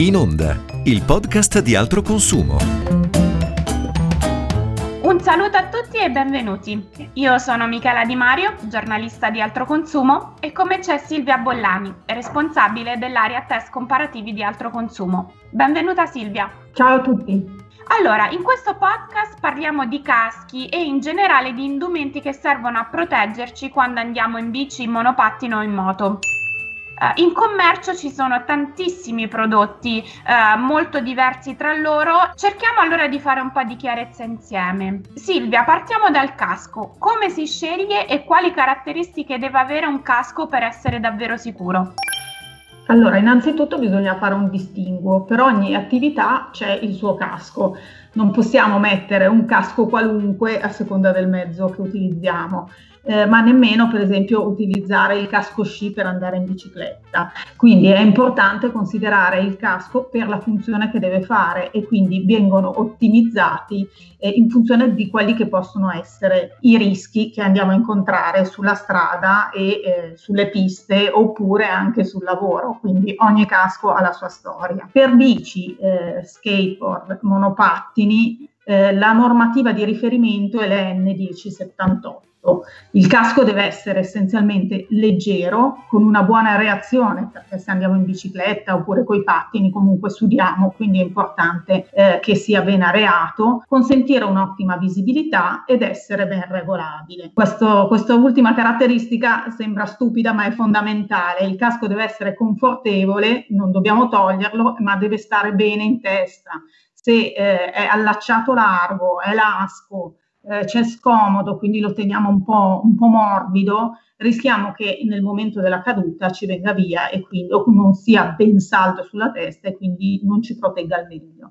In Onda, il podcast di altro consumo. Un saluto a tutti e benvenuti. Io sono Michela Di Mario, giornalista di altro consumo, e come c'è Silvia Bollani, responsabile dell'area test comparativi di altro consumo. Benvenuta Silvia. Ciao a tutti. Allora, in questo podcast parliamo di caschi e in generale di indumenti che servono a proteggerci quando andiamo in bici, in monopattino o in moto. Uh, in commercio ci sono tantissimi prodotti uh, molto diversi tra loro, cerchiamo allora di fare un po' di chiarezza insieme. Silvia, partiamo dal casco. Come si sceglie e quali caratteristiche deve avere un casco per essere davvero sicuro? Allora, innanzitutto bisogna fare un distinguo, per ogni attività c'è il suo casco, non possiamo mettere un casco qualunque a seconda del mezzo che utilizziamo eh, ma nemmeno per esempio utilizzare il casco sci per andare in bicicletta. Quindi è importante considerare il casco per la funzione che deve fare e quindi vengono ottimizzati eh, in funzione di quelli che possono essere i rischi che andiamo a incontrare sulla strada e eh, sulle piste oppure anche sul lavoro. Quindi ogni casco ha la sua storia. Per bici, eh, skateboard, monopattini, eh, la normativa di riferimento è l'N1078 il casco deve essere essenzialmente leggero, con una buona reazione, perché se andiamo in bicicletta oppure coi pattini comunque sudiamo, quindi è importante eh, che sia ben areato, consentire un'ottima visibilità ed essere ben regolabile. Questo, questa ultima caratteristica sembra stupida ma è fondamentale. Il casco deve essere confortevole, non dobbiamo toglierlo, ma deve stare bene in testa. Se eh, è allacciato largo, è lasco, eh, c'è scomodo, quindi lo teniamo un po', un po', morbido, rischiamo che nel momento della caduta ci venga via e quindi o non sia ben saldo sulla testa e quindi non ci protegga al meglio.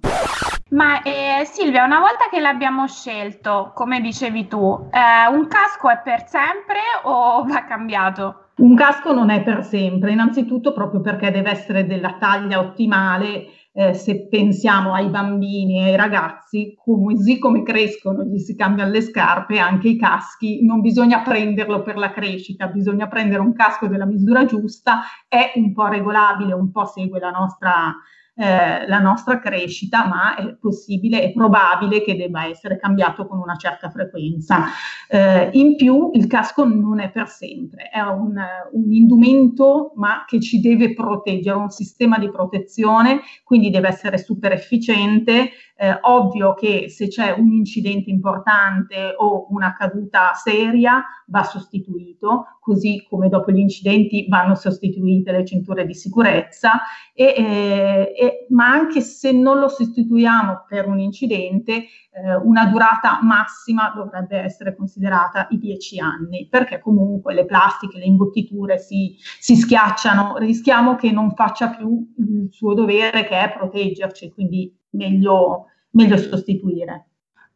Ma eh, Silvia, una volta che l'abbiamo scelto, come dicevi tu, eh, un casco è per sempre o va cambiato? Un casco non è per sempre, innanzitutto proprio perché deve essere della taglia ottimale eh, se pensiamo ai bambini e ai ragazzi, così come crescono, gli si cambiano le scarpe, anche i caschi, non bisogna prenderlo per la crescita, bisogna prendere un casco della misura giusta, è un po' regolabile, un po' segue la nostra eh, la nostra crescita, ma è possibile e probabile che debba essere cambiato con una certa frequenza. Eh, in più il casco non è per sempre, è un, un indumento ma che ci deve proteggere, un sistema di protezione, quindi deve essere super efficiente, eh, ovvio che se c'è un incidente importante o una caduta seria va sostituito, così come dopo gli incidenti vanno sostituite le cinture di sicurezza, e, eh, e, ma anche se non lo sostituiamo per un incidente, eh, una durata massima dovrebbe essere considerata i 10 anni, perché comunque le plastiche, le imbottiture si, si schiacciano, rischiamo che non faccia più il suo dovere che è proteggerci, quindi meglio, meglio sostituire.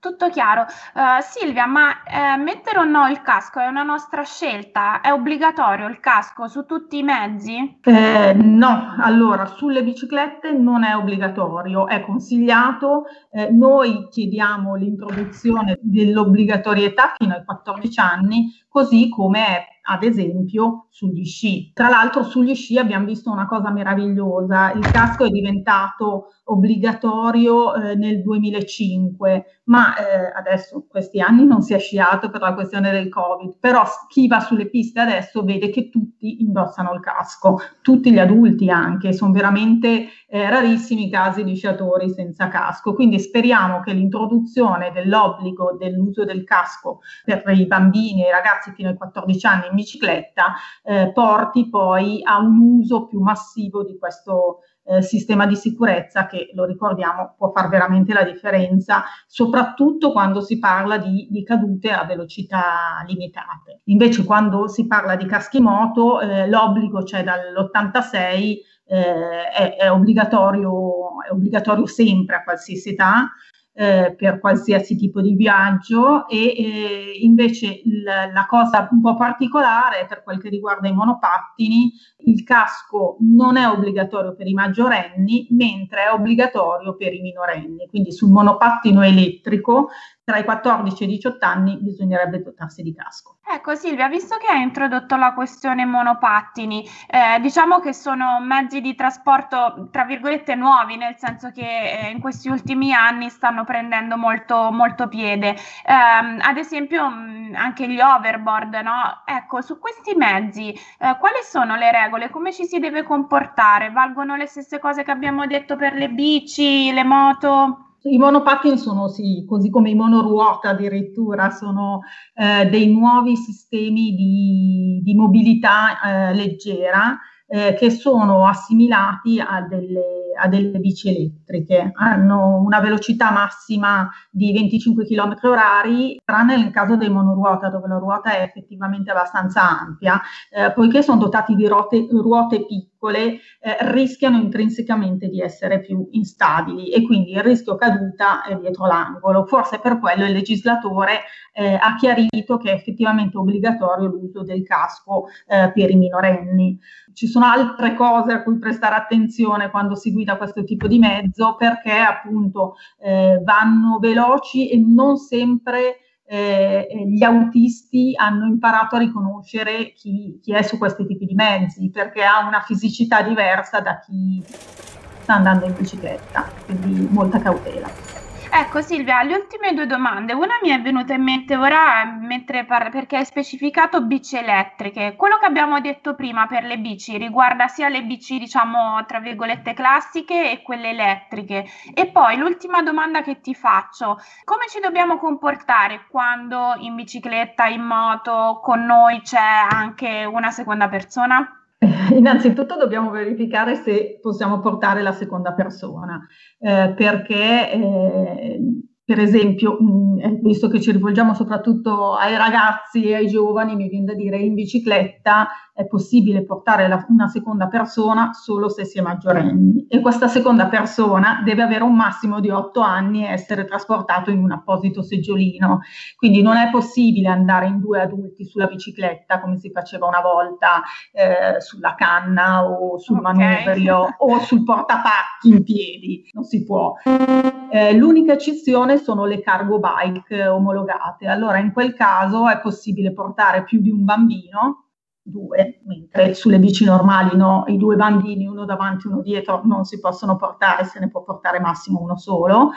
Tutto chiaro. Uh, Silvia, ma eh, mettere o no il casco è una nostra scelta? È obbligatorio il casco su tutti i mezzi? Eh, no, allora sulle biciclette non è obbligatorio, è consigliato. Eh, noi chiediamo l'introduzione dell'obbligatorietà fino ai 14 anni, così come è ad esempio sugli sci. Tra l'altro sugli sci abbiamo visto una cosa meravigliosa, il casco è diventato obbligatorio eh, nel 2005, ma eh, adesso questi anni non si è sciato per la questione del Covid, però chi va sulle piste adesso vede che tutti indossano il casco, tutti gli adulti anche, sono veramente eh, rarissimi i casi di sciatori senza casco, quindi speriamo che l'introduzione dell'obbligo dell'uso del casco per i bambini e i ragazzi fino ai 14 anni in bicicletta eh, porti poi a un uso più massivo di questo eh, sistema di sicurezza che, lo ricordiamo, può fare veramente la differenza, soprattutto quando si parla di, di cadute a velocità limitate. Invece quando si parla di caschi moto, eh, l'obbligo c'è dall'86, eh, è, è, obbligatorio, è obbligatorio sempre a qualsiasi età, eh, per qualsiasi tipo di viaggio e eh, invece il, la cosa un po' particolare per quel che riguarda i monopattini, il casco non è obbligatorio per i maggiorenni mentre è obbligatorio per i minorenni, quindi sul monopattino elettrico tra i 14 e i 18 anni bisognerebbe dotarsi di casco. Ecco Silvia, visto che hai introdotto la questione monopattini, eh, diciamo che sono mezzi di trasporto tra virgolette nuovi, nel senso che eh, in questi ultimi anni stanno prendendo molto, molto piede. Eh, ad esempio mh, anche gli overboard, no? Ecco, su questi mezzi eh, quali sono le regole? Come ci si deve comportare? Valgono le stesse cose che abbiamo detto per le bici, le moto? I monopattini sono sì, così come i monoruota addirittura, sono eh, dei nuovi sistemi di, di mobilità eh, leggera eh, che sono assimilati a delle, a delle, bici elettriche. Hanno una velocità massima di 25 km orari, tranne nel caso dei monoruota, dove la ruota è effettivamente abbastanza ampia, eh, poiché sono dotati di ruote, ruote piccole piccole eh, rischiano intrinsecamente di essere più instabili e quindi il rischio caduta è dietro l'angolo. Forse per quello il legislatore eh, ha chiarito che è effettivamente obbligatorio l'uso del casco eh, per i minorenni. Ci sono altre cose a cui prestare attenzione quando si guida questo tipo di mezzo perché appunto eh, vanno veloci e non sempre eh, gli autisti hanno imparato a riconoscere chi, chi, è su questi tipi di mezzi perché ha una fisicità diversa da chi sta andando in bicicletta, quindi molta cautela. Ecco Silvia, le ultime due domande. Una mi è venuta in mente ora par- perché hai specificato bici elettriche. Quello che abbiamo detto prima per le bici riguarda sia le bici, diciamo, tra virgolette classiche e quelle elettriche. E poi l'ultima domanda che ti faccio, come ci dobbiamo comportare quando in bicicletta, in moto, con noi c'è anche una seconda persona? Innanzitutto dobbiamo verificare se possiamo portare la seconda persona, eh, perché eh, per esempio, mh, eh, visto che ci rivolgiamo soprattutto ai ragazzi e ai giovani, mi viene da dire in bicicletta è possibile portare la, una seconda persona solo se si è maggiorenni e questa seconda persona deve avere un massimo di 8 anni e essere trasportato in un apposito seggiolino. Quindi non è possibile andare in due adulti sulla bicicletta come si faceva una volta eh, sulla canna o sul okay. manubrio o sul portapacchi in piedi, non si può. Eh, l'unica eccezione sono le cargo bike omologate. Allora in quel caso è possibile portare più di un bambino due, mentre sulle bici normali no, i due bambini, uno davanti e uno dietro, non si possono portare, se ne può portare massimo uno solo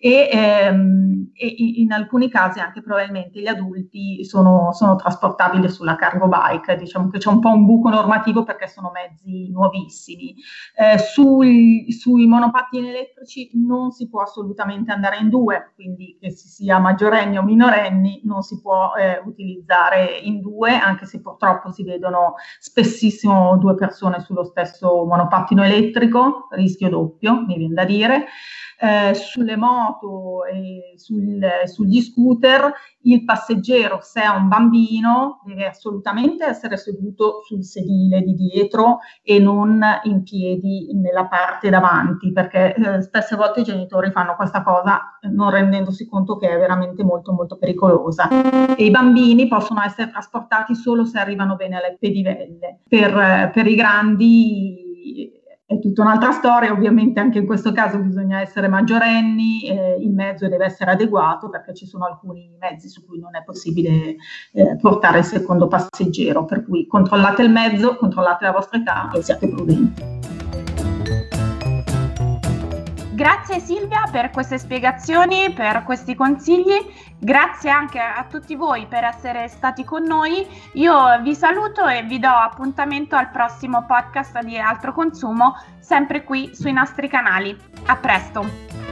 e, ehm, e in alcuni casi anche probabilmente gli adulti sono, sono, trasportabili sulla cargo bike, diciamo che c'è un po' un buco normativo perché sono mezzi nuovissimi. Eh, sui, sui monopattini elettrici non si può assolutamente andare in due, quindi che si sia maggiorenni o minorenni non si può eh, utilizzare in due, anche se purtroppo si vede vedono spessissimo due persone sullo stesso monopattino elettrico, rischio doppio, mi viene da dire. Eh, sulle moto e sul, sugli scooter il passeggero, se ha un bambino, deve assolutamente essere seduto sul sedile di dietro e non in piedi nella parte davanti, perché eh, spesse volte i genitori fanno questa cosa non rendendosi conto che è veramente molto molto pericolosa. E i bambini possono essere trasportati solo se arrivano bene alle pedivelle. Per, per i grandi è tutta un'altra storia, ovviamente anche in questo caso bisogna essere maggiorenni, eh, il mezzo deve essere adeguato perché ci sono alcuni mezzi su cui non è possibile eh, portare il secondo passeggero, per cui controllate il mezzo, controllate la vostra età e siate prudenti. Grazie Silvia per queste spiegazioni, per questi consigli, grazie anche a tutti voi per essere stati con noi. Io vi saluto e vi do appuntamento al prossimo podcast di Altro Consumo, sempre qui sui nostri canali. A presto!